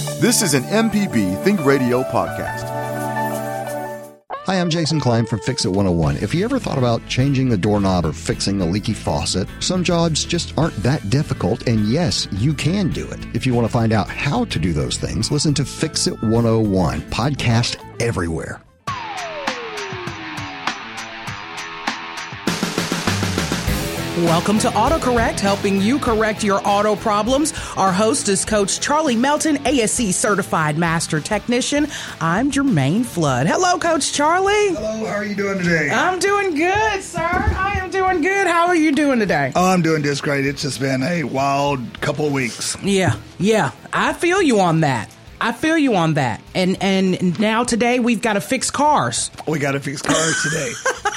This is an MPB Think Radio podcast. Hi, I'm Jason Klein from Fix It 101. If you ever thought about changing the doorknob or fixing a leaky faucet, some jobs just aren't that difficult, and yes, you can do it. If you want to find out how to do those things, listen to Fix It 101, podcast everywhere. Welcome to AutoCorrect, helping you correct your auto problems. Our host is Coach Charlie Melton, ASE certified master technician. I'm Jermaine Flood. Hello, Coach Charlie. Hello, how are you doing today? I'm doing good, sir. I am doing good. How are you doing today? Oh, I'm doing just great. It's just been a wild couple of weeks. Yeah, yeah. I feel you on that. I feel you on that. And and now today we've got to fix cars. We got to fix cars today.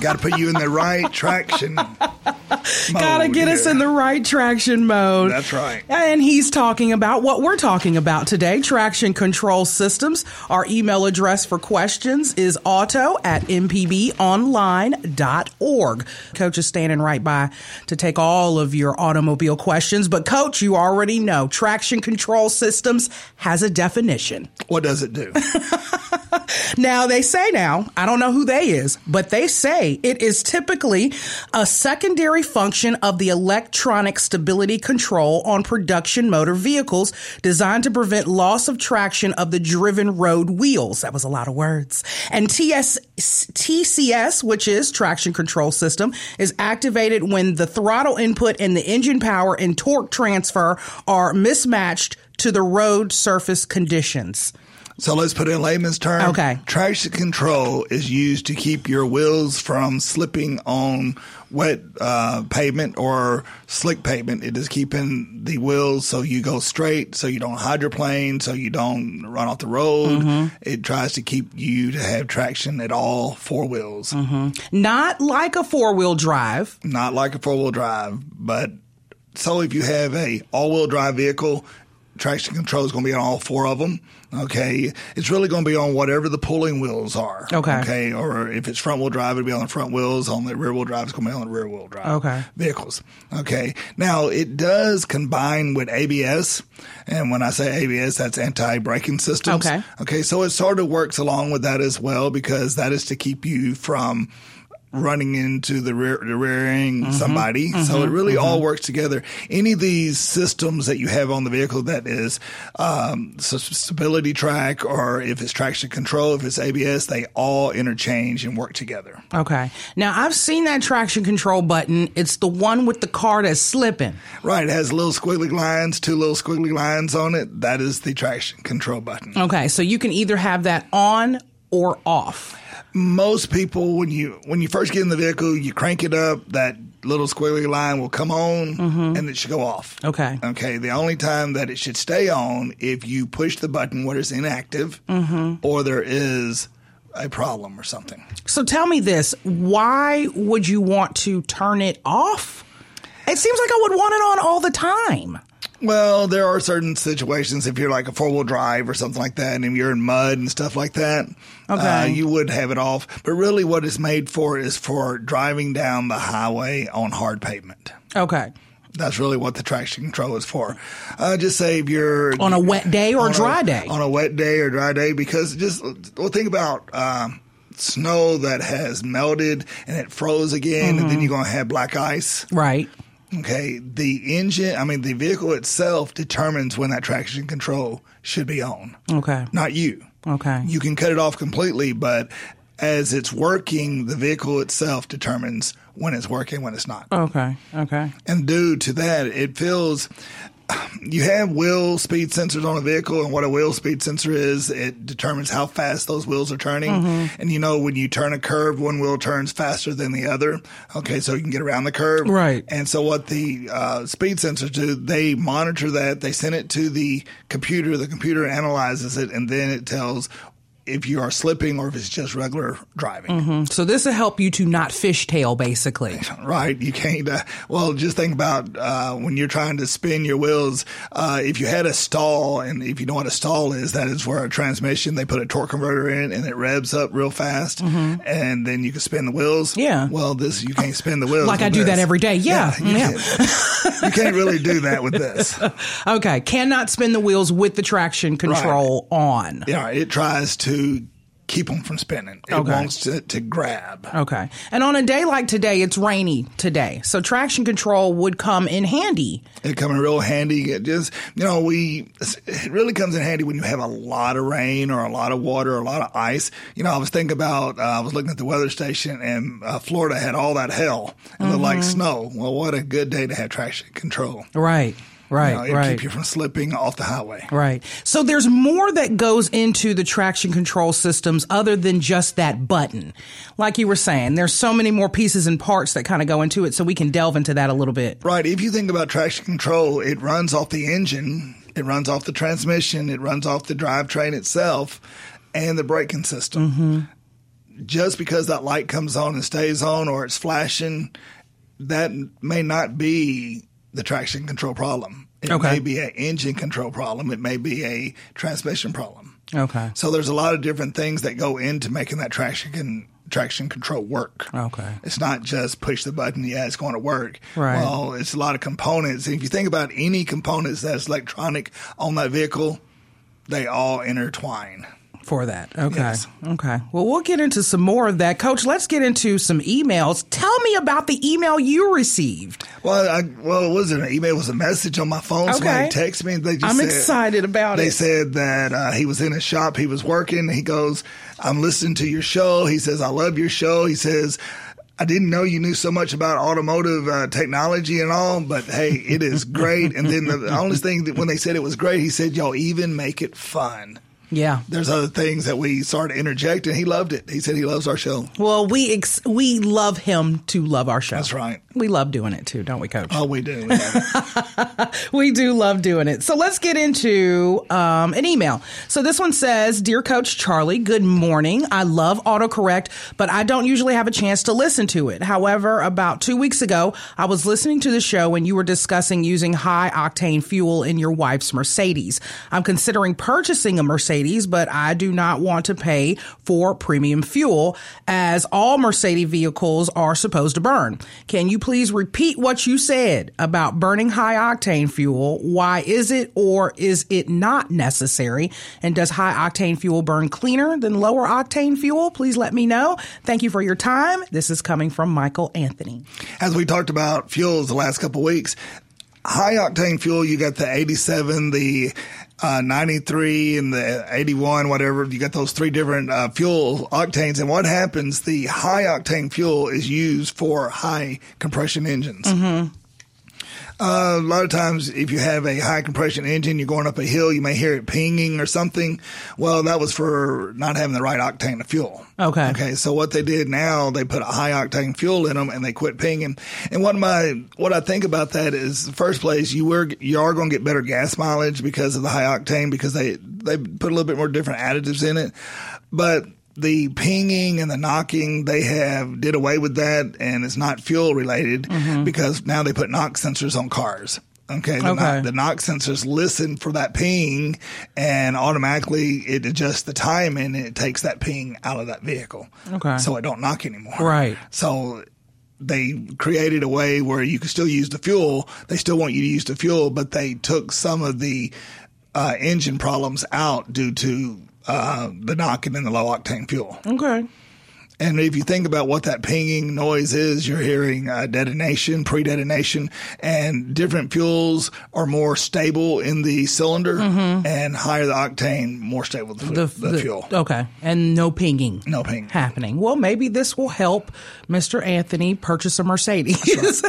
got to put you in the right traction. Gotta get us in the right traction mode. That's right. And he's talking about what we're talking about today traction control systems. Our email address for questions is auto at mpbonline.org. Coach is standing right by to take all of your automobile questions. But, Coach, you already know traction control systems has a definition. What does it do? now, they say now, I don't know who they is, but they say it is typically a secondary function of the electronic stability control on production motor vehicles designed to prevent loss of traction of the driven road wheels. That was a lot of words. And TS, TCS, which is traction control system, is activated when the throttle input and the engine power and torque transfer are mismatched to the road surface conditions. So let's put it in layman's terms. Okay. Traction control is used to keep your wheels from slipping on wet uh, pavement or slick pavement. It is keeping the wheels so you go straight, so you don't hydroplane, so you don't run off the road. Mm-hmm. It tries to keep you to have traction at all four wheels. Mm-hmm. Not like a four wheel drive. Not like a four wheel drive, but so if you have a all wheel drive vehicle, traction control is going to be on all four of them. Okay. It's really going to be on whatever the pulling wheels are. Okay. Okay. Or if it's front wheel drive, it'll be on the front wheels. On the rear wheel drive, it's going to be on the rear wheel drive. Okay. Vehicles. Okay. Now it does combine with ABS. And when I say ABS, that's anti braking systems. Okay. Okay. So it sort of works along with that as well because that is to keep you from running into the rear, the rearing Mm-hmm. somebody. So it really all works together. Any of these systems that you have on the vehicle that is um, stability track or if it's traction control, if it's ABS, they all interchange and work together. Okay. Now I've seen that traction control button. It's the one with the car that's slipping. Right. It has little squiggly lines, two little squiggly lines on it. That is the traction control button. Okay. So you can either have that on or off. Most people when you when you first get in the vehicle you crank it up that little squiggly line will come on mm-hmm. and it should go off Okay. okay the only time that it should stay on if you push the button when it's inactive mm-hmm. or there is a problem or something So tell me this. Why would you want to turn it off? It seems like I would want it on all the time. Well there are certain situations if you're like a four-wheel drive or something like that and you're in mud and stuff like that Okay. uh, you would have it off but really what it's made for is for driving down the highway on hard pavement Okay. That's really what the traction control is for. Uh, just say if you're On a wet day or dry day? On a wet day or dry day, because just well, think about um, snow that has melted and it froze again, and Mm-hmm. then you're going to have black ice. Right. Okay, the engine, I mean, the vehicle itself determines when that traction control should be on, Okay. not you. Okay. You can cut it off completely, but as it's working, the vehicle itself determines when it's working, when it's not. Okay. Okay. And due to that, it feels you have wheel speed sensors on a vehicle, and what a wheel speed sensor is, it determines how fast those wheels are turning. Mm-hmm. And you know, when you turn a curve, one wheel turns faster than the other. Okay, so you can get around the curve. Right. And so, what the uh, speed sensors do, they monitor that, they send it to the computer, the computer analyzes it, and then it tells if you are slipping or if it's just regular driving. So this will help you to not fishtail, basically. Right. You can't, uh, well, just think about uh, when you're trying to spin your wheels. Uh, if you had a stall, and if you know what a stall is, that is where a transmission, they put a torque converter in and it revs up real fast, and then you can spin the wheels. Mm-hmm. Yeah. Well, this, you can't spin the wheels. Like I do that every day. Yeah. you, Yeah. Can't, you can't really do that with this. Okay. Cannot spin the wheels with the traction control on. Yeah. It tries to keep them from spinning. It Okay. wants to, to grab. Okay. And on a day like today, it's rainy today. So traction control would come in handy. It come in real handy. It just, you know, we, it really comes in handy when you have a lot of rain or a lot of water or a lot of ice. You know, I was thinking about, uh, I was looking at the weather station and uh, Florida had all that hell and looked like snow. Well, what a good day to have traction control. Right. Right. You know, it'll right. keep you from slipping off the highway. Right. So there's more that goes into the traction control systems other than just that button. Like you were saying, there's so many more pieces and parts that kind of go into it. So we can delve into that a little bit. Right. If you think about traction control, it runs off the engine, it runs off the transmission, it runs off the drivetrain itself, and the braking system. Mm-hmm. Just because that light comes on and stays on or it's flashing, that may not be the traction control problem. It Okay. may be an engine control problem. It may be a transmission problem. Okay. So there's a lot of different things that go into making that traction con- traction control work. Okay. It's not just push the button, yeah, it's going to work. Right. Well, it's a lot of components. If you think about any components that's electronic on that vehicle, they all intertwine. For that. Okay. Yes. Okay. Well, we'll get into some more of that. Coach, let's get into some emails. Tell me about the email you received. Well, I, well, it wasn't an email; it was a message on my phone. Somebody Okay. texted me. And they just I'm said- excited about they it. They said that uh, he was in his shop, he was working. He goes, "I'm listening to your show." He says, "I love your show." He says. I didn't know you knew so much about automotive uh, technology and all, but hey, it is great. and then the, the only thing that when they said it was great, he said, y'all even make it fun. Yeah. There's other things that we started to interject, and he loved it. He said he loves our show. Well, we ex- we love him to love our show. That's right. We love doing it too, don't we, Coach? Oh, we do. We do. We do love doing it. So let's get into um, an email. So this one says, Dear Coach Charlie, good morning. I love autocorrect, but I don't usually have a chance to listen to it. However, about two weeks ago, I was listening to the show when you were discussing using high octane fuel in your wife's Mercedes. I'm considering purchasing a Mercedes, but I do not want to pay for premium fuel as all Mercedes vehicles are supposed to burn. Can you please repeat what you said about burning high octane fuel? Why is it or is it not necessary? And does high octane fuel burn cleaner than lower octane fuel? Please let me know. Thank you for your time. This is coming from Michael Anthony. As we talked about fuels the last couple weeks, high octane fuel, you got the 87, the uh, 93, and the 81, whatever. You got those three different uh, fuel octanes. And what happens, the high octane fuel is used for high compression engines. Uh, a lot of times, if you have a high compression engine, you're going up a hill, you may hear it pinging or something. Well, that was for not having the right octane of fuel. Okay. Okay. So what they did now, they put a high octane fuel in them and they quit pinging. And what my, what I think about that is, first place, you were, you are going to get better gas mileage because of the high octane because they, they put a little bit more different additives in it. But the pinging and the knocking, they have did away with that and it's not fuel related because now they put knock sensors on cars. Okay. The, Okay. Knock, the knock sensors listen for that ping and automatically it adjusts the timing and it takes that ping out of that vehicle. Okay. So it don't knock anymore. Right. So they created a way where you can still use the fuel. They still want you to use the fuel, but they took some of the uh, engine problems out due to uh, the knocking and the low octane fuel. Okay. And if you think about what that pinging noise is, you're hearing uh, detonation, pre-detonation, and different fuels are more stable in the cylinder, and higher the octane, more stable the, the, the, fuel. Okay. And no pinging. No ping. Happening. Well, maybe this will help Mr. Anthony purchase a Mercedes.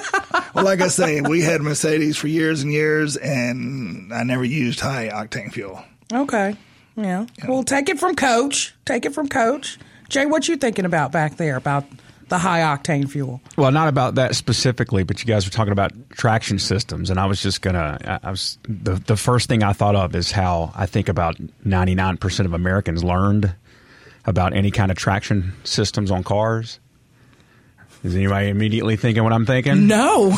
Well, like I say, we had Mercedes for years and years, and I never used high octane fuel. Okay. Yeah. Well, take it from Coach. Take it from Coach. Jay, what you thinking about back there about the high octane fuel? Well, not about that specifically, but you guys were talking about traction systems, and I was just gonna. I- I was the the first thing I thought of is how I think about ninety nine percent of Americans learned about any kind of traction systems on cars? Is anybody immediately thinking what I'm thinking? No.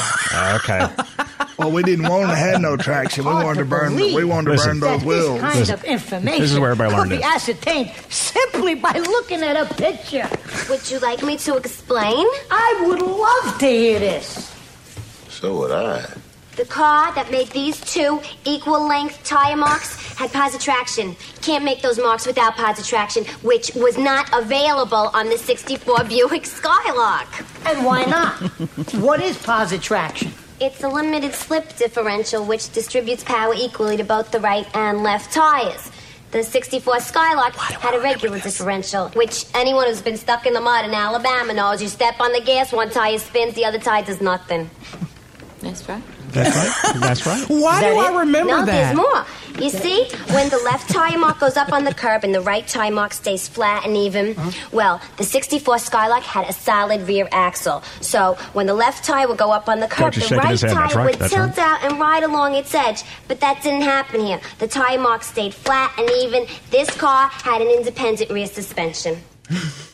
Okay. Well, we didn't want to have no traction. We wanted to to burn. believe We wanted to Listen. burn that those this wheels. kind of information this is where everybody learned could learned be ascertained simply by looking at a picture. Would you like me to explain? I would love to hear this. So would I. The car that made these two equal length tire marks had positive traction. Can't make those marks without positive traction, which was not available on the 64 Buick Skylark. And why not? what is positive traction? It's a limited slip differential which distributes power equally to both the right and left tires. The 64 Skylark had a regular differential, which anyone who's been stuck in the mud in Alabama knows. You step on the gas, one tire spins, the other tire does nothing. That's right. That's right. That's right. Why that do it? I remember no, that? there's more. You see, when the left tire mark goes up on the curb and the right tire mark stays flat and even, well, the 64 Skylark had a solid rear axle. So when the left tire would go up on the curb, the right tire right. would That's tilt right. out and ride along its edge. But that didn't happen here. The tire mark stayed flat and even. This car had an independent rear suspension.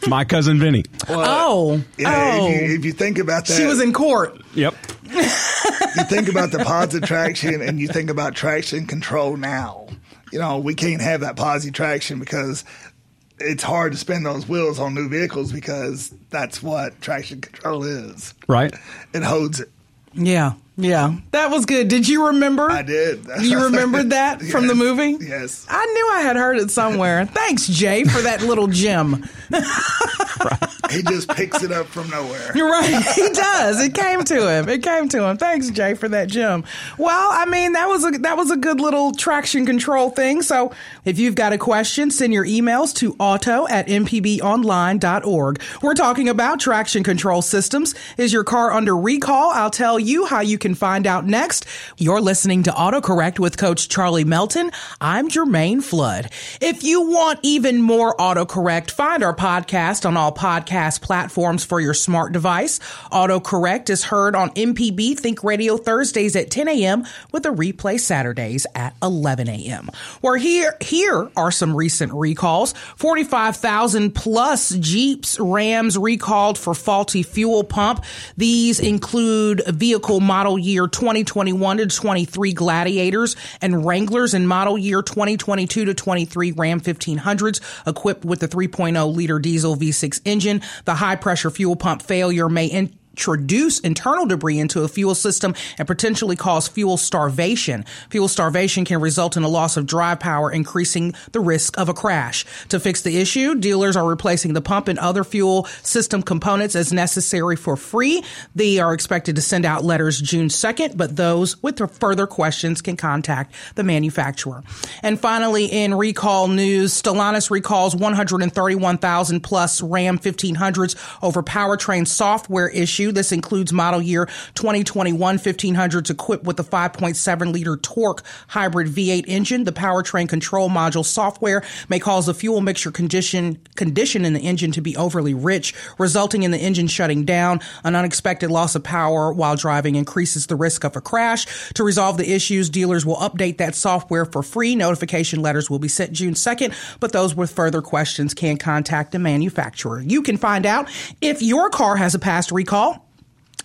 My cousin Vinny. Oh. Yeah, oh. if, you, oh. if you think about that, she was in court. Yep. you think about the positive traction and you think about traction control now. You know, we can't have that positive traction because it's hard to spin those wheels on new vehicles because that's what traction control is. Right. It holds it. Yeah. Yeah. That was good. Did you remember? I did. You remembered that from the movie? Yes. I knew I had heard it somewhere. Thanks, Jay, for that little gem. He just picks it up from nowhere. You're right. He does. It came to him. It came to him. Thanks, Jay, for that gem. Well, I mean, that was a that was a good little traction control thing. So if you've got a question, send your emails to auto at mpbonline.org. We're talking about traction control systems. Is your car under recall? I'll tell you how you can find out next. You're listening to AutoCorrect with Coach Charlie Melton. I'm Jermaine Flood. If you want even more AutoCorrect, find our podcast on all podcast platforms for your smart device. AutoCorrect is heard on MPB Think Radio Thursdays at 10 a.m. with a replay Saturdays at 11 a.m. Where here, here are some recent recalls. 45,000 plus Jeeps, Rams recalled for faulty fuel pump. These include vehicle model year 2021 to 23 Gladiators and Wranglers and model year 2022 to 23 Ram 1500s equipped with the 3.0 liter diesel V6 engine. The high pressure fuel pump failure may in- introduce internal debris into a fuel system and potentially cause fuel starvation. Fuel starvation can result in a loss of drive power, increasing the risk of a crash. To fix the issue, dealers are replacing the pump and other fuel system components as necessary for free. They are expected to send out letters June 2nd, but those with further questions can contact the manufacturer. And finally, in recall news, Stellantis recalls 131,000 plus Ram 1500s over powertrain software This includes model year 2021 1500s equipped with a 5.7 liter torque hybrid V8 engine. The powertrain control module software may cause the fuel mixture condition condition in the engine to be overly rich, resulting in the engine shutting down. An unexpected loss of power while driving increases the risk of a crash. To resolve the issues, dealers will update that software for free. Notification letters will be sent June 2nd, but those with further questions can contact the manufacturer. You can find out if your car has a past recall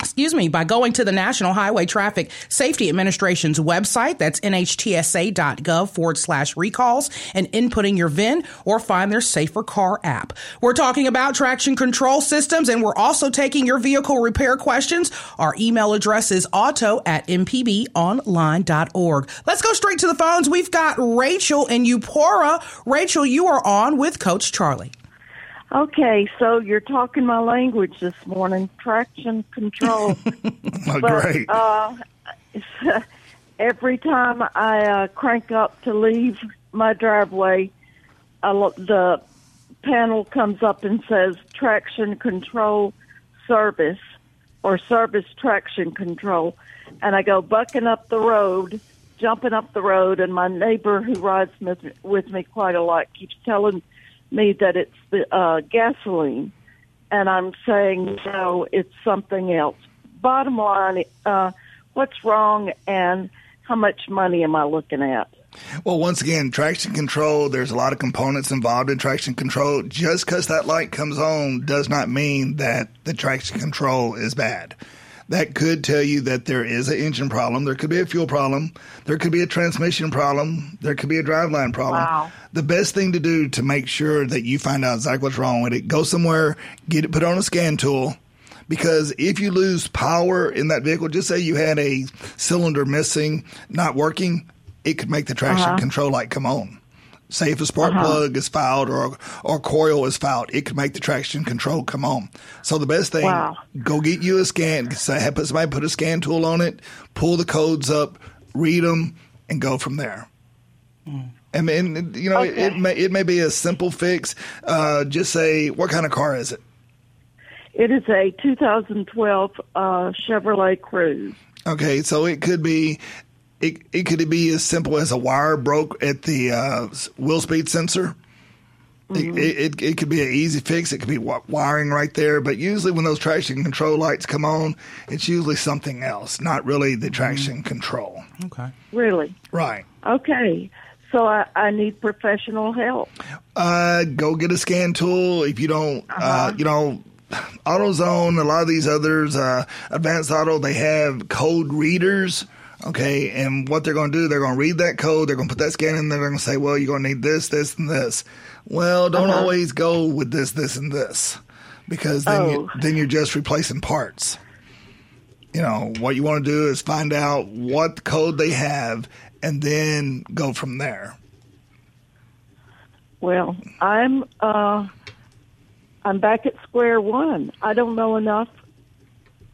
excuse me, by going to the National Highway Traffic Safety Administration's website, that's nhtsa.gov forward slash recalls, and inputting your VIN or find their Safer Car app. We're talking about traction control systems, and we're also taking your vehicle repair questions. Our email address is auto at mpbonline.org. Let's go straight to the phones. We've got Rachel in Eupora. Rachel, you are on with Coach Charlie. Okay, so you're talking my language this morning, traction control. Oh, but great. uh, every time I uh, crank up to leave my driveway, I lo- the panel comes up and says traction control service or service traction control, and I go bucking up the road, jumping up the road, and my neighbor who rides with, with me quite a lot keeps telling me that it's the uh, gasoline, and I'm saying no, it's something else. Bottom line, uh, what's wrong, and how much money am I looking at? Well, once again, traction control, there's a lot of components involved in traction control. Just because that light comes on does not mean that the traction control is bad. That could tell you that there is an engine problem. There could be a fuel problem. There could be a transmission problem. There could be a driveline problem. Wow. The best thing to do to make sure that you find out exactly what's wrong with it, go somewhere, get it put on a scan tool, because if you lose power in that vehicle, just say you had a cylinder missing, not working, it could make the traction Uh-huh. control light come on. Say if a spark plug is fouled or or coil is fouled, it could make the traction control come on. So the best thing, Wow. go get you a scan. Say, have somebody put a scan tool on it, pull the codes up, read them, and go from there. I mean, you know, Okay. it may it may be a simple fix. Uh, just say, what kind of car is it? It is a 2012 uh, Chevrolet Cruze. Okay, so it could be it it could be as simple as a wire broke at the uh, wheel speed sensor. It, it, it, it could be an easy fix. It could be wiring right there. But usually, when those traction control lights come on, it's usually something else, not really the traction control. Okay. Really? Right. Okay. So I, I need professional help. Uh, go get a scan tool. If you don't, uh Uh-huh. you know, AutoZone, a lot of these others, uh, Advanced Auto, they have code readers. Okay, and what they're going to do, they're going to read that code. They're going to put that scan in there. They're going to say, well, you're going to need this, this, and this. Well, don't Uh-huh. always go with this, this, and this, because then you, Oh. then you're just replacing parts. You know what you want to do is find out what code they have, and then go from there. Well, I'm uh, I'm back at square one. I don't know enough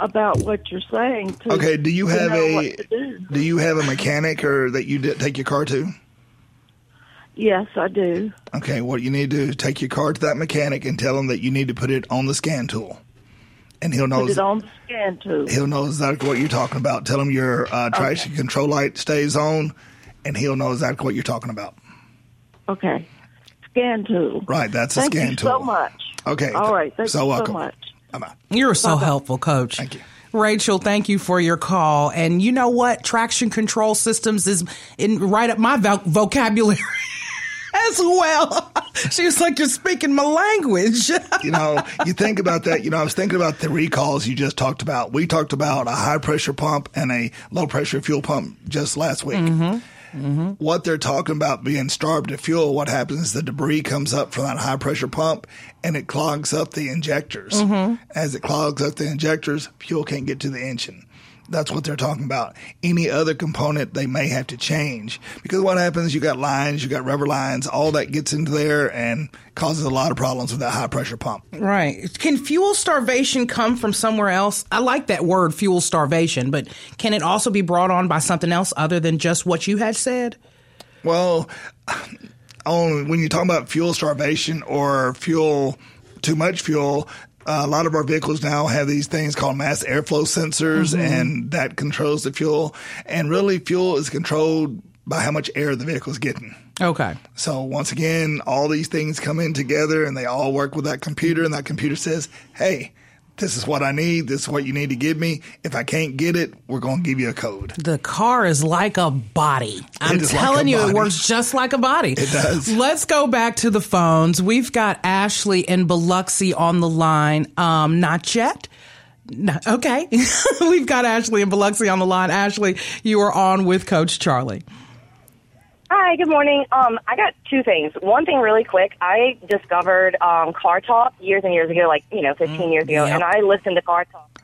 about what you're saying. To, Okay, do you have a do. do you have a mechanic or that you take your car to? Yes, I do. Okay, what you need to do is take your car to that mechanic and tell him that you need to put it on the scan tool, and he'll know Put it on the scan tool. he'll know exactly what you're talking about. Tell him your uh, traction control light stays on, and he'll know exactly what you're talking about. Okay, scan tool. Right, that's a Thank scan you tool. so much. Okay, All right. Thank so you welcome. so much. Bye-bye. You're so Bye-bye. helpful, Coach. Thank you. Rachel, thank you for your call. And you know what? Traction control systems is in right up my vo- vocabulary as well. she was like, "You're speaking my language." you know, you think about that. You know, I was thinking about the recalls you just talked about. We talked about a high pressure pump and a low pressure fuel pump just last week. Mm-hmm. Mm-hmm. What they're talking about being starved of fuel, what happens is the debris comes up from that high pressure pump and it clogs up the injectors. Mm-hmm. As it clogs up the injectors, fuel can't get to the engine. That's what they're talking about. Any other component they may have to change because what happens? You got lines, you got rubber lines, all that gets into there and causes a lot of problems with that high pressure pump. right. Can fuel starvation come from somewhere else? I like that word, fuel starvation, but can it also be brought on by something else other than just what you had said? Well, on when you talk about fuel starvation or fuel too much fuel, uh, a lot of our vehicles now have these things called mass airflow sensors, and that controls the fuel. And really, fuel is controlled by how much air the vehicle is getting. Okay. So once again, all these things come in together, and they all work with that computer, and that computer says, "Hey." This is what I need. This is what you need to give me. If I can't get it, we're going to give you a code. The car is like a body. I'm like telling a you, it works just like a body. It does. Let's go back to the phones. We've got Ashley and Biloxi on the line. Um, not yet. No, okay. We've got Ashley and Biloxi on the line. Ashley, you are on with Coach Charlie. Hi, good morning. Um, I got two things. One thing really quick. I discovered um, Car Talk years and years ago, like, you know, 15 years ago, yep. and I listened to Car Talk.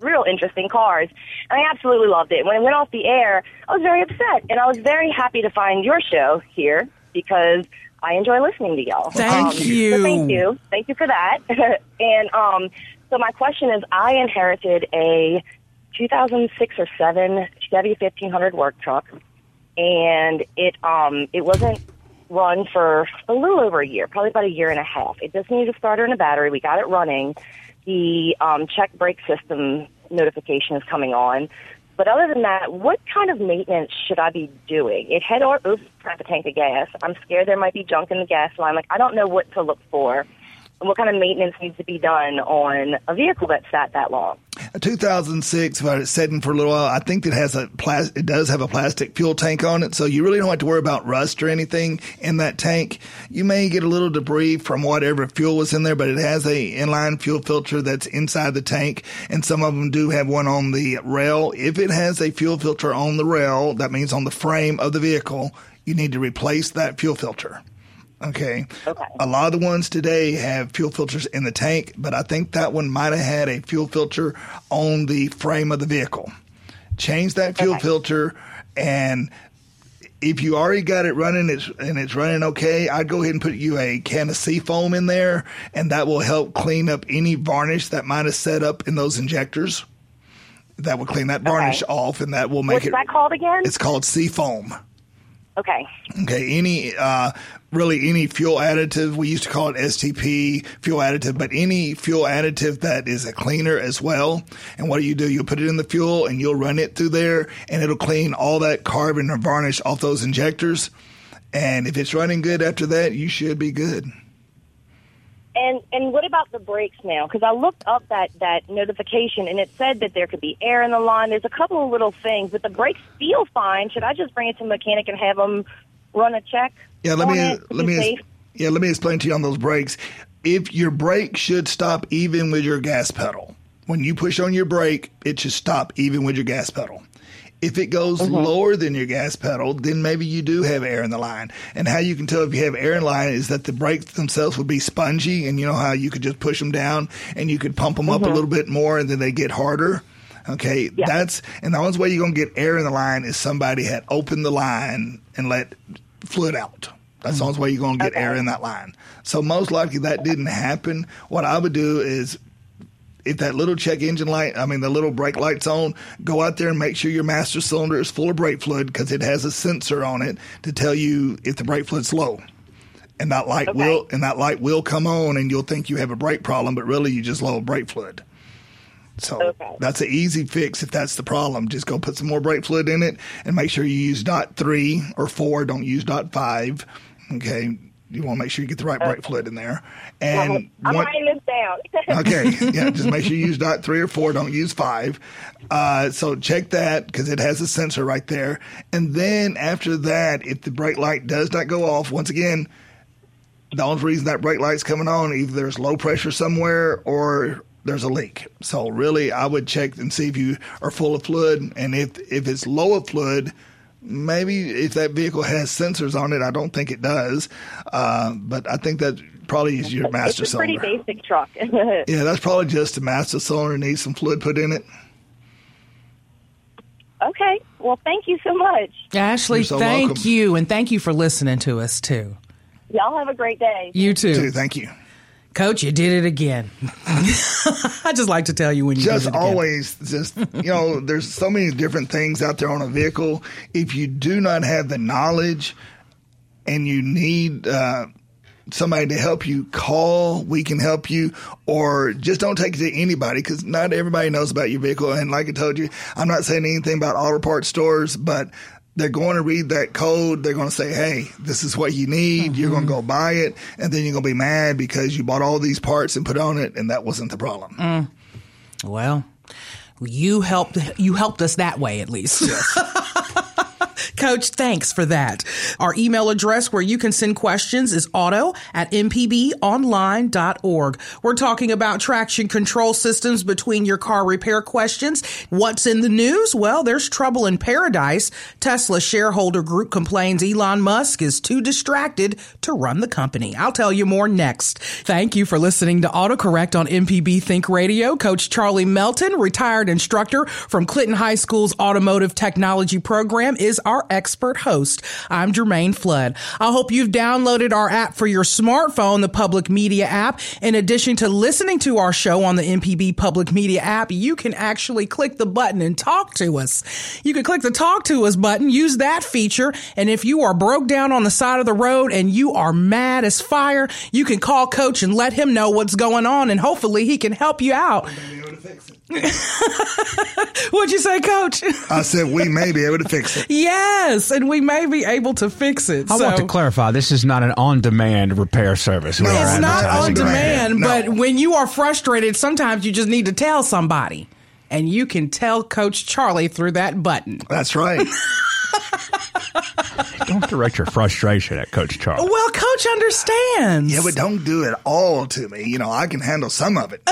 Real interesting cars. And I absolutely loved it. When it went off the air, I was very upset. And I was very happy to find your show here because I enjoy listening to y'all. Thank Um, so you. thank you. Thank you for that. and um, so my question is I inherited a 2006 or 7 Chevy 1500 work truck and it um it wasn't run for a little over a year, probably about a year and a half. It just needed a starter and a battery. We got it running. The um, check brake system notification is coming on. But other than that, what kind of maintenance should I be doing? It had oops, crap a tank of gas. I'm scared there might be junk in the gas line. Like I don't know what to look for. And what kind of maintenance needs to be done on a vehicle that sat that long? a 2006, but it's sitting for a little while. I think it has a it does have a plastic fuel tank on it, so you really don't have to worry about rust or anything in that tank. You may get a little debris from whatever fuel was in there, but it has a inline fuel filter that's inside the tank, and some of them do have one on the rail. If it has a fuel filter on the rail, that means on the frame of the vehicle, you need to replace that fuel filter. Okay. Okay. A lot of the ones today have fuel filters in the tank, but I think that one might have had a fuel filter on the frame of the vehicle. Change that fuel Okay. filter and if you already got it running it's, and it's running okay, I'd go ahead and put you a can of sea foam in there and that will help clean up any varnish that might have set up in those injectors. That will clean that varnish Okay. off and that will make What's it that called again? It's called sea foam. Okay. Okay, any uh, really any fuel additive, we used to call it STP fuel additive, but any fuel additive that is a cleaner as well. And what do you do? You'll put it in the fuel and you'll run it through there, and it'll clean all that carbon or varnish off those injectors. And if it's running good after that, you should be good. And and what about the brakes now? Because I looked up that that notification and it said that there could be air in the line. There's a couple of little things, but the brakes feel fine. Should I just bring it to a mechanic and have them run a check? Yeah, let me let me safe? yeah let me explain to you on those brakes. If your brake should stop even with your gas pedal, when you push on your brake, it should stop even with your gas pedal. If it goes mm-hmm. lower than your gas pedal, then maybe you do have air in the line. And how you can tell if you have air in the line is that the brakes themselves would be spongy, and you know how you could just push them down and you could pump them up a mm-hmm. little bit more, and then they get harder. Okay, that's and the only way you're gonna get air in the line is somebody had opened the line and let fluid out. That's the only mm-hmm. way you're gonna get air in that line. So most likely that didn't happen. What I would do is if that little check engine light, I mean the little brake light's on, go out there and make sure your master cylinder is full of brake fluid because it has a sensor on it to tell you if the brake fluid's low. And that light will and that light will come on and you'll think you have a brake problem, but really you just low brake fluid. So that's an easy fix if that's the problem. Just go put some more brake fluid in it and make sure you use dot three or four. Don't use dot five. Okay. You want to make sure you get the right brake fluid in there. And I'm one- writing this down. okay, yeah, just make sure you use dot three or four. Don't use five. Uh, so check that because it has a sensor right there. And then after that, if the brake light does not go off, once again, the only reason that brake light's coming on either there's low pressure somewhere or there's a leak. So really, I would check and see if you are full of fluid, and if if it's low of fluid. Maybe if that vehicle has sensors on it, I don't think it does, uh, but I think that probably is your master it's a pretty basic truck. Yeah, that's probably just a master cylinder needs some fluid put in it. okay. Well, thank you so much. Ashley, You're so thank welcome. you. And thank you for listening to us, too. Y'all have a great day. You too. Too, thank you. Coach, you did it again. I just like to tell you when you Just did it again. always, just you know, there's so many different things out there on a vehicle. If you do not have the knowledge and you need uh, somebody to help you, call. We can help you, or just don't take it to anybody because not everybody knows about your vehicle. And like I told you, I'm not saying anything about auto parts stores, but they're going to read that code. They're going to say, "Hey, this is what you need." You're going to go buy it, and then you're going to be mad because you bought all these parts and put on it, and that wasn't the problem. Mm. Well, you helped you helped us that way at least. Coach, thanks for that. Our email address where you can send questions is auto at mpbonline.org. We're talking about traction control systems between your car repair questions. What's in the news? Well, there's trouble in paradise. Tesla shareholder group complains Elon Musk is too distracted to run the company. I'll tell you more next. Thank you for listening to AutoCorrect on MPB Think Radio. Coach Charlie Melton, retired instructor from Clinton High School's Automotive Technology Program, is our expert host. I'm Jermaine Flood. I hope you've downloaded our app for your smartphone, the Public Media app. In addition to listening to our show on the MPB Public Media app, you can actually click the button and talk to us. You can click the talk to us button, use that feature, and if you are broke down on the side of the road and you are mad as fire, you can call coach and let him know what's going on and hopefully he can help you out. What'd you say, coach? I said we may be able to fix it. Yes, and we may be able to fix it. I so. want to clarify this is not an on demand repair service. we are It's not on advertising. demand, but when you are frustrated, sometimes you just need to tell somebody. and you can tell Coach Charlie through that button. That's right. Don't direct your frustration at Coach Charlie. Well, Coach understands. Yeah, but don't do it all to me. You know, I can handle some of it.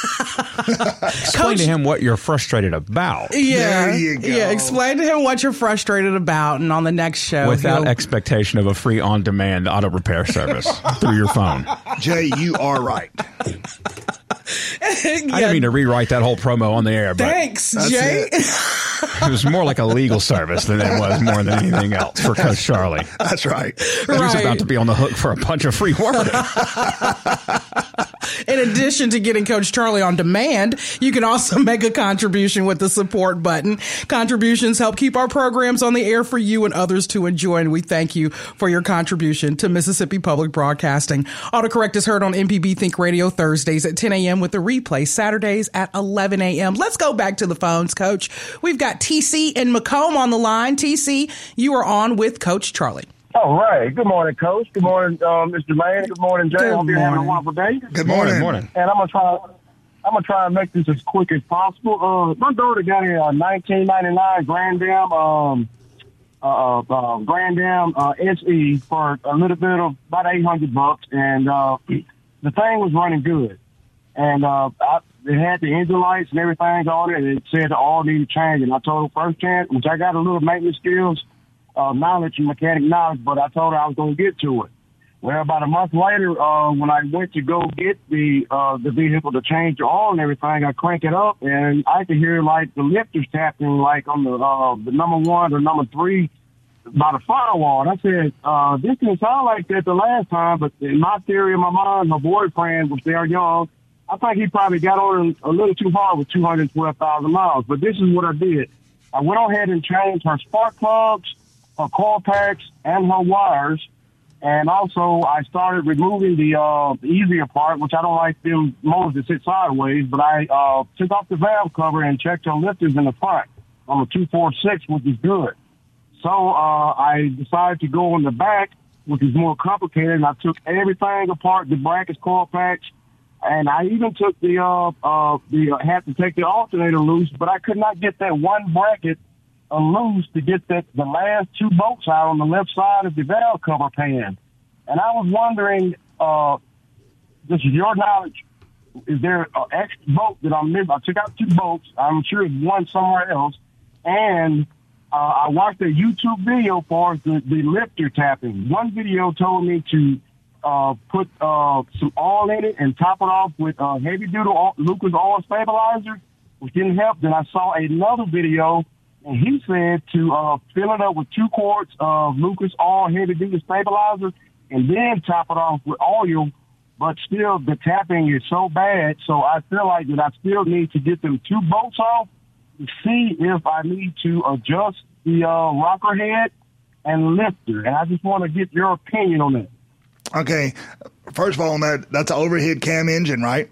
Explain to him what you're frustrated about Yeah. There you go. Yeah. Explain to him what you're frustrated about, and on the next show, without expectation of a free on demand auto repair service through your phone. Jay, you are right. I didn't mean to rewrite that whole promo on the air, but Thanks, Jay. it. it was more like a legal service than it was more than anything else for Coach Charlie. That's right. He's Right. about to be on the hook for a bunch of free work. In addition to getting Coach Charlie on demand, you can also make a contribution with the support button. Contributions help keep our programs on the air for you and others to enjoy, and we thank you for your contribution to Mississippi Public Broadcasting. Autocorrect is heard on MPB Think Radio Thursdays at 10 a.m. with the replay Saturdays at 11 a.m. Let's go back to the phones, Coach. We've got TC and McComb on the line. TC, you are on with Coach Charlie. All right. Good morning, Coach. Good morning, um, Mr. Lane. Good morning, Jay. Good Hope you're having a morning. wonderful day. Good morning. morning. And I'm gonna try. I'm gonna try and make this as quick as possible. Uh, my daughter got a uh, 1999 Grand Am, um, uh, uh, Grand Am uh, SE for a little bit of about 800 bucks, and uh, the thing was running good. And uh, I, it had the engine lights and everything on it, and it said all needed changing. I told her first chance, which I got a little maintenance skills, uh, knowledge and mechanic knowledge, but I told her I was going to get to it. Well, about a month later, uh, when I went to go get the uh, the vehicle to change the oil and everything, I crank it up and I could hear like the lifters tapping like on the uh, the number one or number three by the firewall. And I said, uh, this didn't sound like that the last time, but in my theory in my mind, my boyfriend was there young. I think he probably got on a little too hard with 212,000 miles. But this is what I did. I went ahead and changed her spark plugs, her coil packs, and her wires. And also, I started removing the, uh, easier part, which I don't like them motors that sit sideways, but I uh, took off the valve cover and checked her lifters in the front on the 246, which is good. So uh, I decided to go on the back, which is more complicated, and I took everything apart, the brackets, coil packs, and I even took the, uh, uh, the, uh, had to take the alternator loose, but I could not get that one bracket loose to get that, the last two bolts out on the left side of the valve cover pan. And I was wondering, uh, this is your knowledge, is there an extra bolt that I'm missing? I took out two bolts. I'm sure there's one somewhere else. And uh, I watched a YouTube video for the, the lifter tapping. One video told me to uh, put uh, some oil in it and top it off with uh, heavy duty Lucas oil stabilizer, which didn't help. Then I saw another video, and he said to uh, fill it up with two quarts of Lucas oil heavy duty stabilizer, and then top it off with oil. But still, the tapping is so bad, so I feel like that I still need to get them two bolts off to see if I need to adjust the uh, rocker head and lifter. And I just want to get your opinion on that. Okay. First of all, on that, that's an overhead cam engine, right?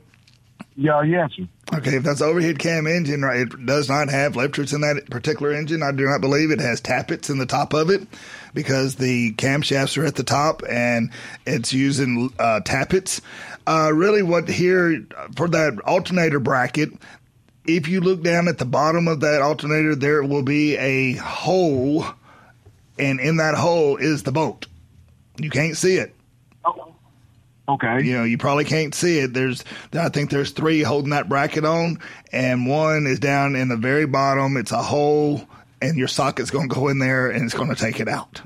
Yeah, yes, sir. Okay, if that's overhead cam engine, right, it does not have lifters in that particular engine. I do not believe it has tappets in the top of it because the camshafts are at the top and it's using uh, tappets. Uh, really, what here for that alternator bracket, if you look down at the bottom of that alternator, there will be a hole, and in that hole is the bolt. You can't see it. Okay. You know, you probably can't see it. There's, I think there's three holding that bracket on, and one is down in the very bottom. It's a hole, and your socket's going to go in there, and it's going to take it out.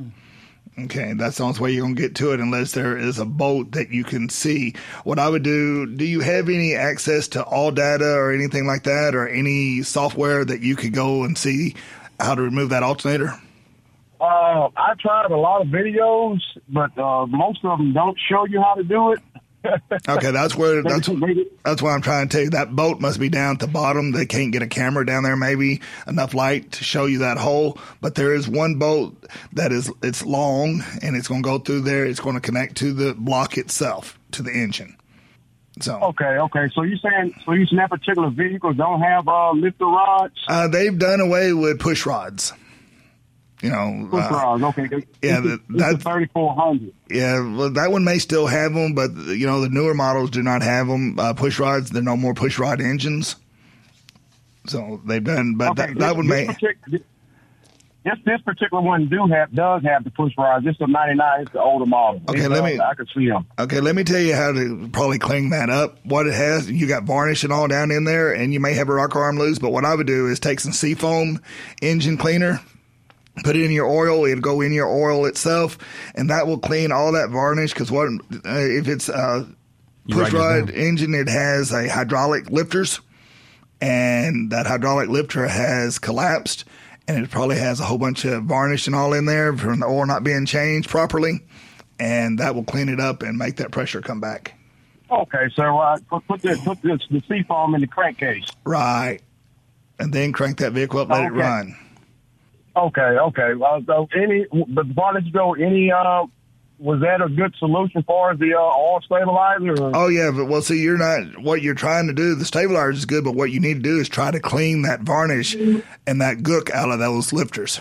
Okay, that's the only way you're going to get to it unless there is a bolt that you can see. What I would do, do you have any access to ALLDATA or anything like that, or any software that you could go and see how to remove that alternator? Uh, I tried a lot of videos, but uh, most of them don't show you how to do it. Okay, that's where that's that's why I'm trying to tell you that bolt must be down at the bottom. They can't get a camera down there, maybe enough light to show you that hole. But there is one bolt that is it's long and it's going to go through there. It's going to connect to the block itself to the engine. So Okay, okay. So you saying so you saying that particular vehicle don't have uh, lifter rods? uh, they've done away with push rods. You know, Push uh, rods. Okay. yeah, It's a- that- it's that- thirty four hundred. Yeah, well, that one may still have them, but you know the newer models do not have them. Uh, push rods. they're no more push rod engines. So they've done, but Okay, that, that would this, make. this, partic- this this particular one do have does have the push rods. This is a '99. It's the older model. Okay, It let me- I can see them. Okay, let me tell you how to probably clean that up. What it has, you got varnish and all down in there, and you may have a rocker arm loose. But what I would do is take some Seafoam engine cleaner, put it in your oil. It'll go in your oil itself, and that will clean all that varnish. Because what uh, if it's a You push rod engine? It has a hydraulic lifters, and that hydraulic lifter has collapsed, and it probably has a whole bunch of varnish and all in there from the oil not being changed properly, and that will clean it up and make that pressure come back. Okay, so uh, put put the put this, the seafoam in the crankcase. Right. And then crank that vehicle up, let it run. Okay, okay. So any but before I let you go, any uh, was that a good solution for the uh, oil stabilizer? Or? Oh yeah, but well, see, you're not what you're trying to do. The stabilizer is good, but what you need to do is try to clean that varnish and that gook out of those lifters.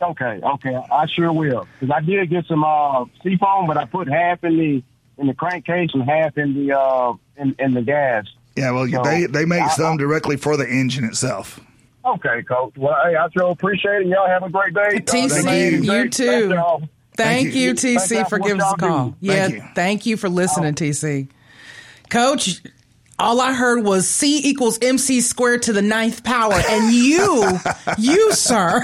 Okay, okay, I sure will. Because I did get some uh, seafoam, but I put half in the in the crankcase and half in the uh, in, in the gas. Yeah, well, So, they they make I- some directly for the engine itself. Okay, coach. Well, hey, I sure appreciate it. Y'all have a great day. TC, Uh, you, thank too. y'all. Thank, you, Thank y'all TC, for for giving us a call. do. Yeah, Thank you. thank you for listening, TC. Coach, all I heard was C equals MC squared to the ninth power, and you, you, sir,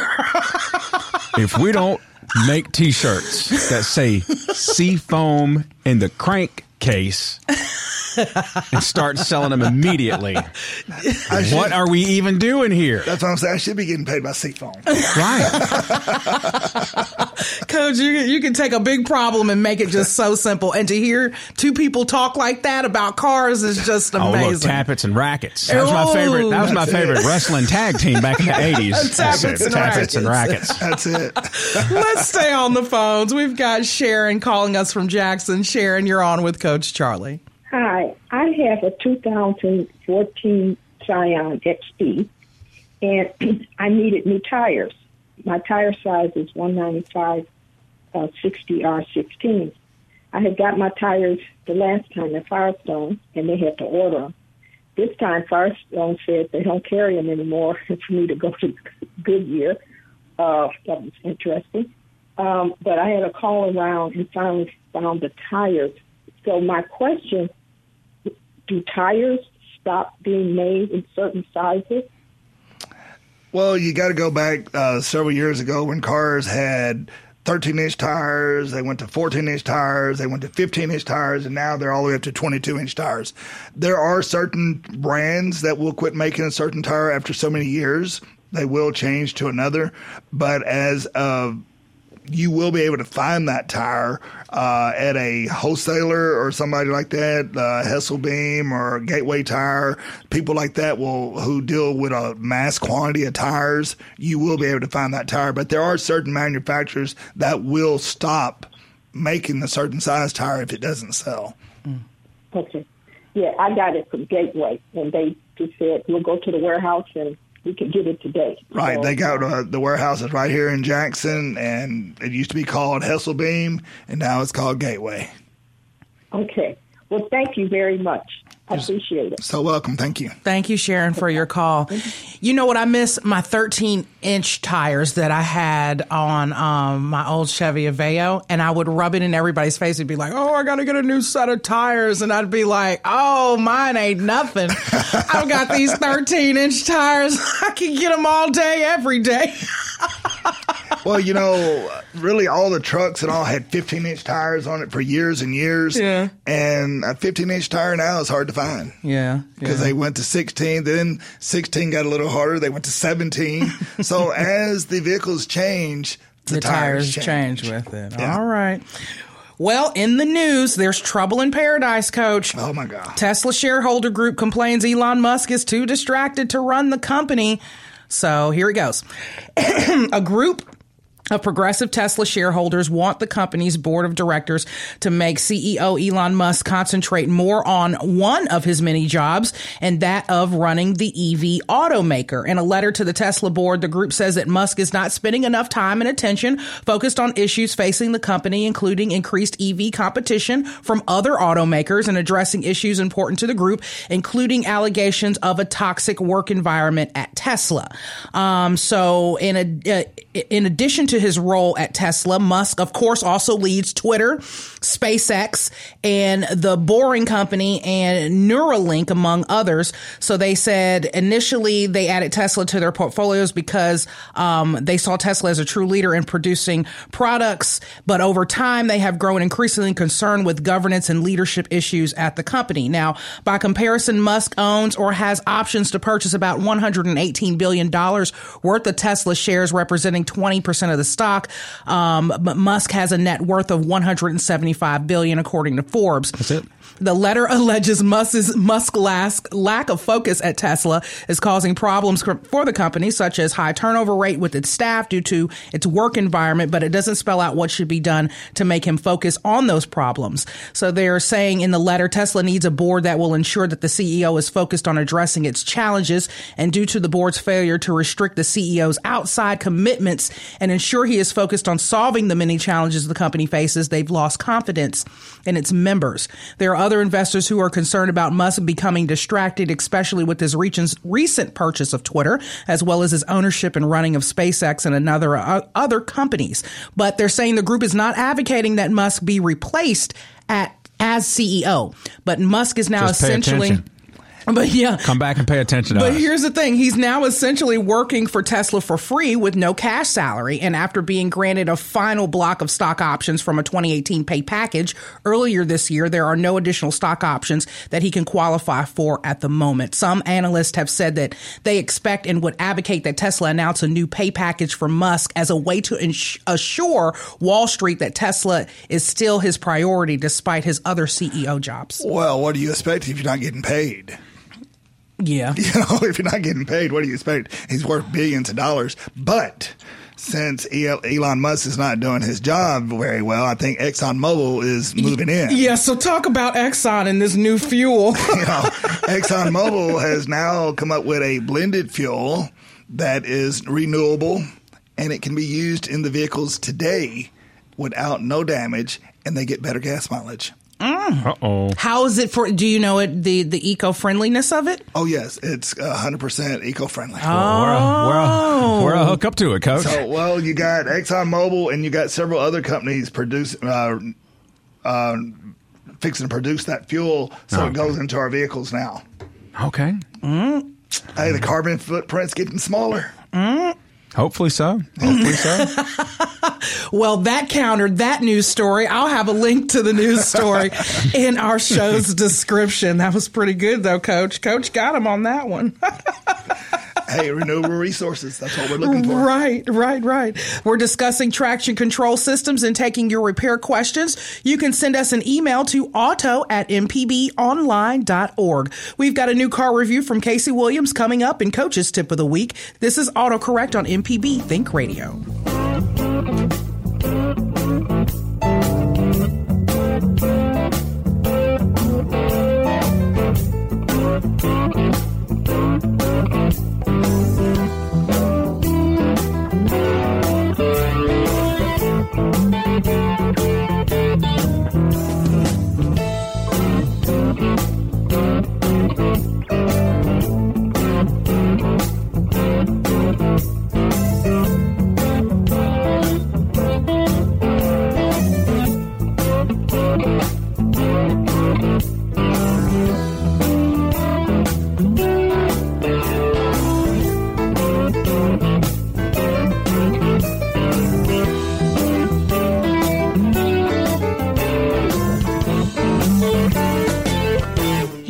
if we don't make T-shirts that say "Seafoam" in the crankcase and start selling them immediately, what are we even doing here? That's what I'm saying. I should be getting paid by Seafoam. Right. Coach, you, you can take a big problem and make it just so simple. And to hear two people talk like that about cars is just Oh, look, amazing. Tappets and Rackets. That was my oh, favorite. That was my favorite it. wrestling tag team back in the eighties. Tappets and Tappets and Rackets. Rackets. That's it. Let's stay on the phones. We've got Sharon calling us from Jackson. Sharon, you're on with Coach Charlie. Hi, I have a 2014 Scion xB, and I needed new tires. My tire size is 195 uh, 60 R16. I had got my tires the last time at Firestone, and they had to order them. This time, Firestone said they don't carry them anymore, for me to go to Goodyear. Uh, that was interesting. Um, but I had a call around and finally found the tires. So my question do tires stop being made in certain sizes? Well, you got to go back uh, several years ago when cars had 13 inch tires. They went to 14 inch tires. They went to 15 inch tires, and now they're all the way up to 22 inch tires. There are certain brands that will quit making a certain tire after so many years. They will change to another, but as of you will be able to find that tire uh, at a wholesaler or somebody like that, uh, Hesselbein or Gateway Tire. People like that will who deal with a mass quantity of tires. You will be able to find that tire, but there are certain manufacturers that will stop making the certain size tire if it doesn't sell. Okay. Yeah, I got it from Gateway, and they just said we'll go to the warehouse and we could get it today. Right, So, they got uh, the warehouses right here in Jackson, and it used to be called Hesselbein, and now it's called Gateway. Okay. Well, thank you very much. I appreciate it. So welcome, thank you. Thank you, Sharon, for your call. You know what? I miss my 13 inch tires that I had on um, my old Chevy Aveo, and I would rub it in everybody's face and be like, "Oh, I got to get a new set of tires," and I'd be like, "Oh, mine ain't nothing. I've got these 13 inch tires. I can get them all day, every day." Well, you know, really all the trucks and all had 15 inch tires on it for years and years. Yeah. And a 15 inch tire now is hard to find Yeah, because they went to 16. Then 16 got a little harder. They went to 17. so as the vehicles change, the, the tires change. change with it. Yeah. All right. Well, in the news, there's trouble in paradise, coach. Oh my God. Tesla shareholder group complains Elon Musk is too distracted to run the company. So here it goes. a group of progressive Tesla shareholders want the company's board of directors to make CEO Elon Musk concentrate more on one of his many jobs and that of running the EV automaker. In a letter to the Tesla board, the group says that Musk is not spending enough time and attention focused on issues facing the company, including increased EV competition from other automakers and addressing issues important to the group, including allegations of a toxic work environment at Tesla. Um, so in a, uh, in addition to his role at Tesla, Musk, of course, also leads Twitter, SpaceX, and the Boring Company and Neuralink, among others. So they said initially they added Tesla to their portfolios because um, they saw Tesla as a true leader in producing products. But over time, they have grown increasingly concerned with governance and leadership issues at the company. Now, by comparison, Musk owns or has options to purchase about $118 billion worth of Tesla shares, representing 20% of the stock. Um, but Musk has a net worth of 175 billion, according to Forbes. That's it. The letter alleges Musk's, Musk's lack of focus at Tesla is causing problems for the company, such as high turnover rate with its staff due to its work environment, but it doesn't spell out what should be done to make him focus on those problems. So they're saying in the letter, Tesla needs a board that will ensure that the CEO is focused on addressing its challenges. And due to the board's failure to restrict the CEO's outside commitments and ensure he is focused on solving the many challenges the company faces, they've lost confidence in its members. There are other investors who are concerned about Musk becoming distracted, especially with his recent purchase of Twitter, as well as his ownership and running of SpaceX and another uh, other companies. But they're saying the group is not advocating that Musk be replaced at as CEO. But Musk is now Just essentially. But yeah. Come back and pay attention to But us. here's the thing. He's now essentially working for Tesla for free with no cash salary. And after being granted a final block of stock options from a 2018 pay package earlier this year, there are no additional stock options that he can qualify for at the moment. Some analysts have said that they expect and would advocate that Tesla announce a new pay package for Musk as a way to ins- assure Wall Street that Tesla is still his priority despite his other CEO jobs. Well, what do you expect if you're not getting paid? Yeah. You know, if you're not getting paid, what do you expect? He's worth billions of dollars. But since Elon Musk is not doing his job very well, I think ExxonMobil is moving in. Yeah, so talk about Exxon and this new fuel. you know, ExxonMobil has now come up with a blended fuel that is renewable and it can be used in the vehicles today without no damage and they get better gas mileage. Uh oh. How is it for? Do you know it? The the eco friendliness of it? Oh yes, it's hundred percent eco friendly. Where, where, where I hook up to it, coach? So, well, you got ExxonMobil and you got several other companies produce, uh, uh, fixing to produce that fuel, so Oh, it goes into our vehicles now. okay. Hey, the carbon footprint's getting smaller. Hopefully so. Hopefully so. Well, that countered that news story. I'll have a link to the news story in our show's description. That was pretty good, though, Coach. Coach got him on that one. hey, renewable resources. That's what we're looking for. Right, right, right. We're discussing traction control systems and taking your repair questions. You can send us an email to auto at mpbonline.org. We've got a new car review from Casey Williams coming up in Coach's Tip of the Week. This is AutoCorrect on MPB Think Radio.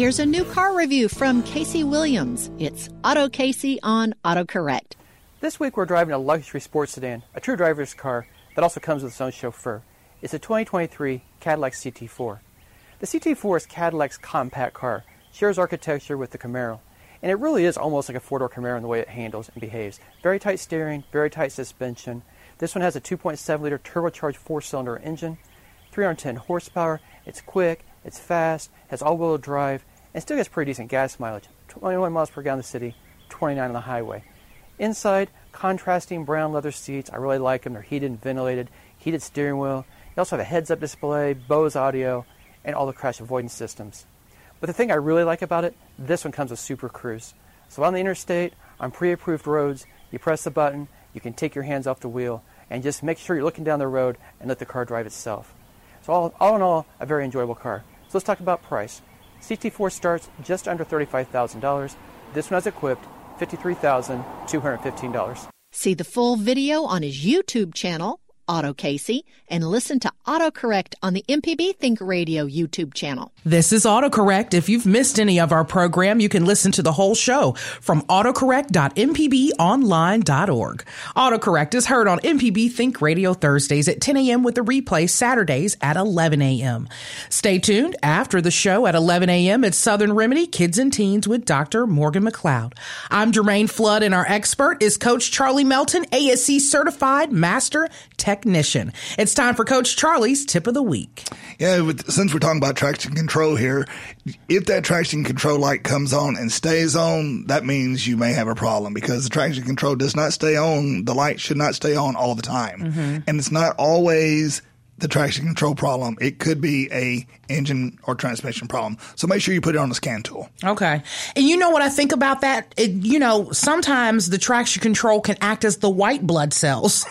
Here's a new car review from Casey Williams. It's Auto Casey on AutoCorrect. This week we're driving a luxury sports sedan, a true driver's car that also comes with its own chauffeur. It's a 2023 Cadillac CT4. The CT4 is Cadillac's compact car, shares architecture with the Camaro, and it really is almost like a four-door Camaro in the way it handles and behaves. Very tight steering, very tight suspension, This one has a 2.7 liter turbocharged four cylinder engine, 310 horsepower. It's quick, it's fast, has all wheel drive, and still gets pretty decent gas mileage 21 miles per gallon in the city, 29 on the highway. Inside, contrasting brown leather seats. I really like them. They're heated and ventilated, heated steering wheel. You also have a heads up display, Bose audio, and all the crash avoidance systems. But the thing I really like about it, this one comes with Super Cruise. So on the interstate, on pre approved roads, you press the button, you can take your hands off the wheel, and just make sure you're looking down the road and let the car drive itself. So, all, all in all, a very enjoyable car. So, let's talk about price. CT4 starts just under $35,000. This one is equipped $53,215. See the full video on his YouTube channel, Auto Casey, and listen to autocorrect on the MPB Think Radio YouTube channel. This is AutoCorrect. If you've missed any of our program, you can listen to the whole show from autocorrect.mpbonline.org. AutoCorrect is heard on MPB Think Radio Thursdays at 10 a.m. with the replay Saturdays at 11 a.m. Stay tuned after the show at 11 a.m. It's Southern Remedy Kids and Teens with Dr. Morgan McLeod. I'm Jermaine Flood and our expert is Coach Charlie Melton, ASE certified master technician. It's time for Coach Charlie's tip of the week. Yeah, with, since we're talking about traction control here, if that traction control light comes on and stays on, that means you may have a problem because the traction control does not stay on. The light should not stay on all the time. Mhm. And it's not always the traction control problem. It could be a engine or transmission problem. So make sure you put it on the scan tool. Okay. And you know what I think about that? It, you know, sometimes the traction control can act as the white blood cells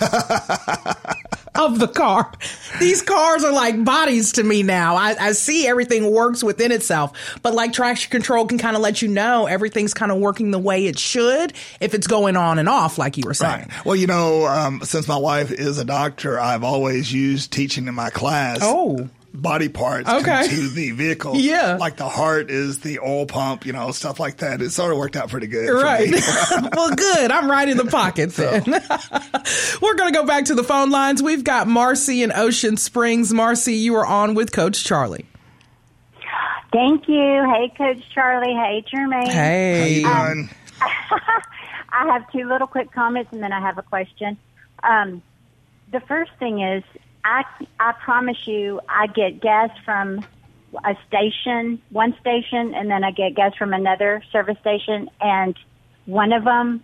of the car. These cars are like bodies to me now. I, I see everything works within itself, but like traction control can kind of let you know everything's kind of working the way it should if it's going on and off, like you were saying. Well, you know, um, since my wife is a doctor, I've always used teaching in my class. Oh. Body parts Okay. to the vehicle. Yeah. Like the heart is the oil pump, you know, stuff like that. It sort of worked out pretty good. Right. well, good. I'm right in the pocket then. We're going to go back to the phone lines. We've got Marcy in Ocean Springs. Marcy, you are on with Coach Charlie. Thank you. Hey, Coach Charlie. Hey, Jermaine. Hey. How you doing? I have two little quick comments and then I have a question. Um, the first thing is, I, I promise you, I get gas from a station, one station, and then I get gas from another service station, and one of them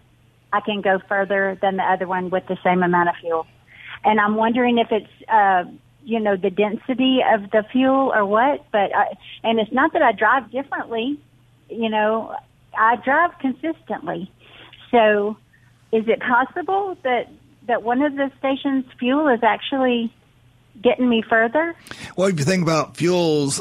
I can go further than the other one with the same amount of fuel. And I'm wondering if it's, uh, you know, the density of the fuel or what, but I, and it's not that I drive differently, you know, I drive consistently. So is it possible that, that one of the station's fuel is actually getting me further? Well, if you think about fuels,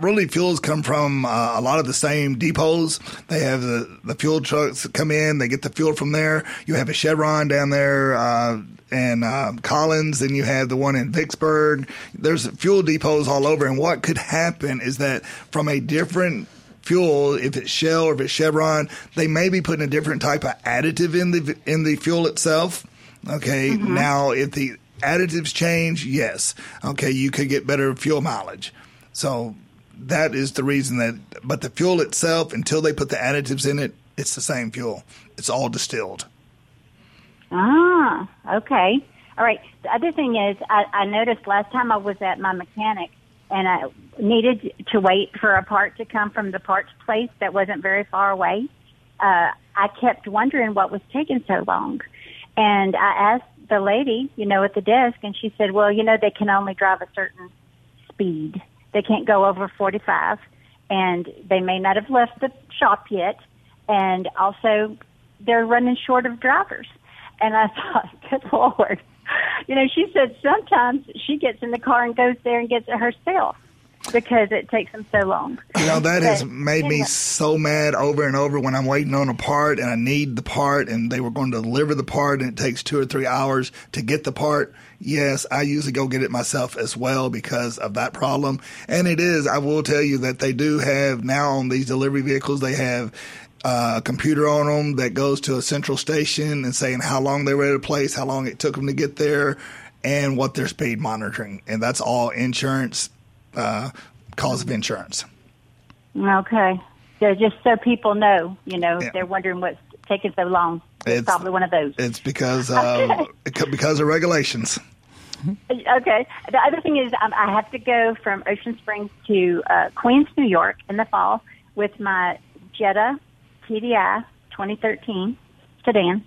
really fuels come from uh, a lot of the same depots. They have the, the fuel trucks that come in, they get the fuel from there. You have a Chevron down there, uh, and uh, Collins, and you have the one in Vicksburg. There's fuel depots all over, and what could happen is that from a different fuel, if it's Shell or if it's Chevron, they may be putting a different type of additive in the in the fuel itself. Okay, now if the additives change, yes, okay, you could get better fuel mileage. So that is the reason that. But the fuel itself, until they put the additives in it, it's the same fuel. It's all distilled. Ah, okay. All right. The other thing is, I, I noticed last time I was at my mechanic and I needed to wait for a part to come from the parts place that wasn't very far away. Uh, I kept wondering what was taking so long. And I asked the lady, you know, at the desk, and she said, well, you know, they can only drive a certain speed. They can't go over 45. And they may not have left the shop yet. And also, they're running short of drivers. And I thought, good Lord. You know, she said sometimes she gets in the car and goes there and gets it herself because it takes them so long. You know, that has But, made me so mad over and over when I'm waiting on a part and I need the part and they were going to deliver the part and it takes two or three hours to get the part. Yes, I usually go get it myself as well because of that problem. And it is, I will tell you that they do have now on these delivery vehicles, they have uh, a computer on them that goes to a central station and saying how long they were at a place, how long it took them to get there, and what their speed monitoring. And that's all insurance, uh, cause of insurance. Okay. So just so people know, you know, Yeah. if they're wondering what's taking so long? It's, It's- probably one of those. It's because uh, because of regulations. Okay. The other thing is, um, I have to go from Ocean Springs to uh, Queens, New York, in the fall with my Jetta TDI 2013 sedan,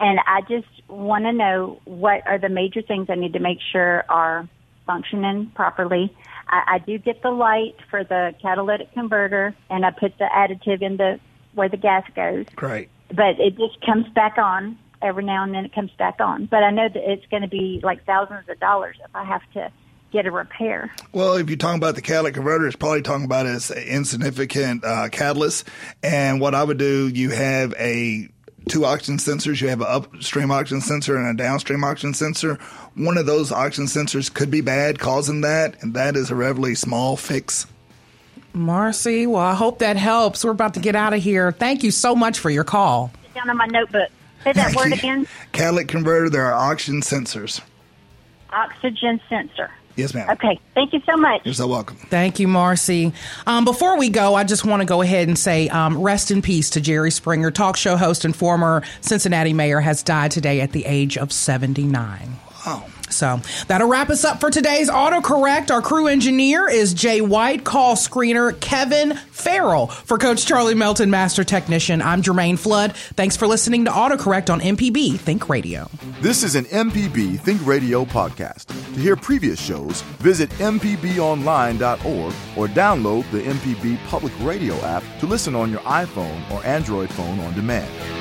and I just want to know what are the major things I need to make sure are functioning properly. I, I do get the light for the catalytic converter, and I put the additive in the where the gas goes Great. but it just comes back on every now and then it comes back on but i know that it's going to be like thousands of dollars if i have to get a repair Well, if you're talking about the catalytic converter, it's probably talking about as insignificant uh, catalyst. And what I would do, you have a two oxygen sensors. You have an upstream oxygen sensor and a downstream oxygen sensor. One of those oxygen sensors could be bad, causing that, and that is a relatively small fix. Marcy, well, I hope that helps. We're about to get out of here. Thank you so much for your call. It's down in my notebook say that word again Catalytic converter, there are oxygen sensors. oxygen sensor Yes, ma'am. okay thank you so much You're so welcome. Thank you, Marcy. Um, before we go, I just want to go ahead and say um, rest in peace to Jerry Springer, talk show host and former Cincinnati mayor, has died today at the age of 79. Wow. So that'll wrap us up for today's autocorrect. Our crew engineer is Jay White, call screener Kevin Farrell. For Coach Charlie Melton, master technician, I'm Jermaine Flood. Thanks for listening to autocorrect on MPB Think Radio. This is an MPB Think Radio podcast. To hear previous shows, visit MPBOnline.org or download the MPB Public Radio app to listen on your iPhone or Android phone on demand.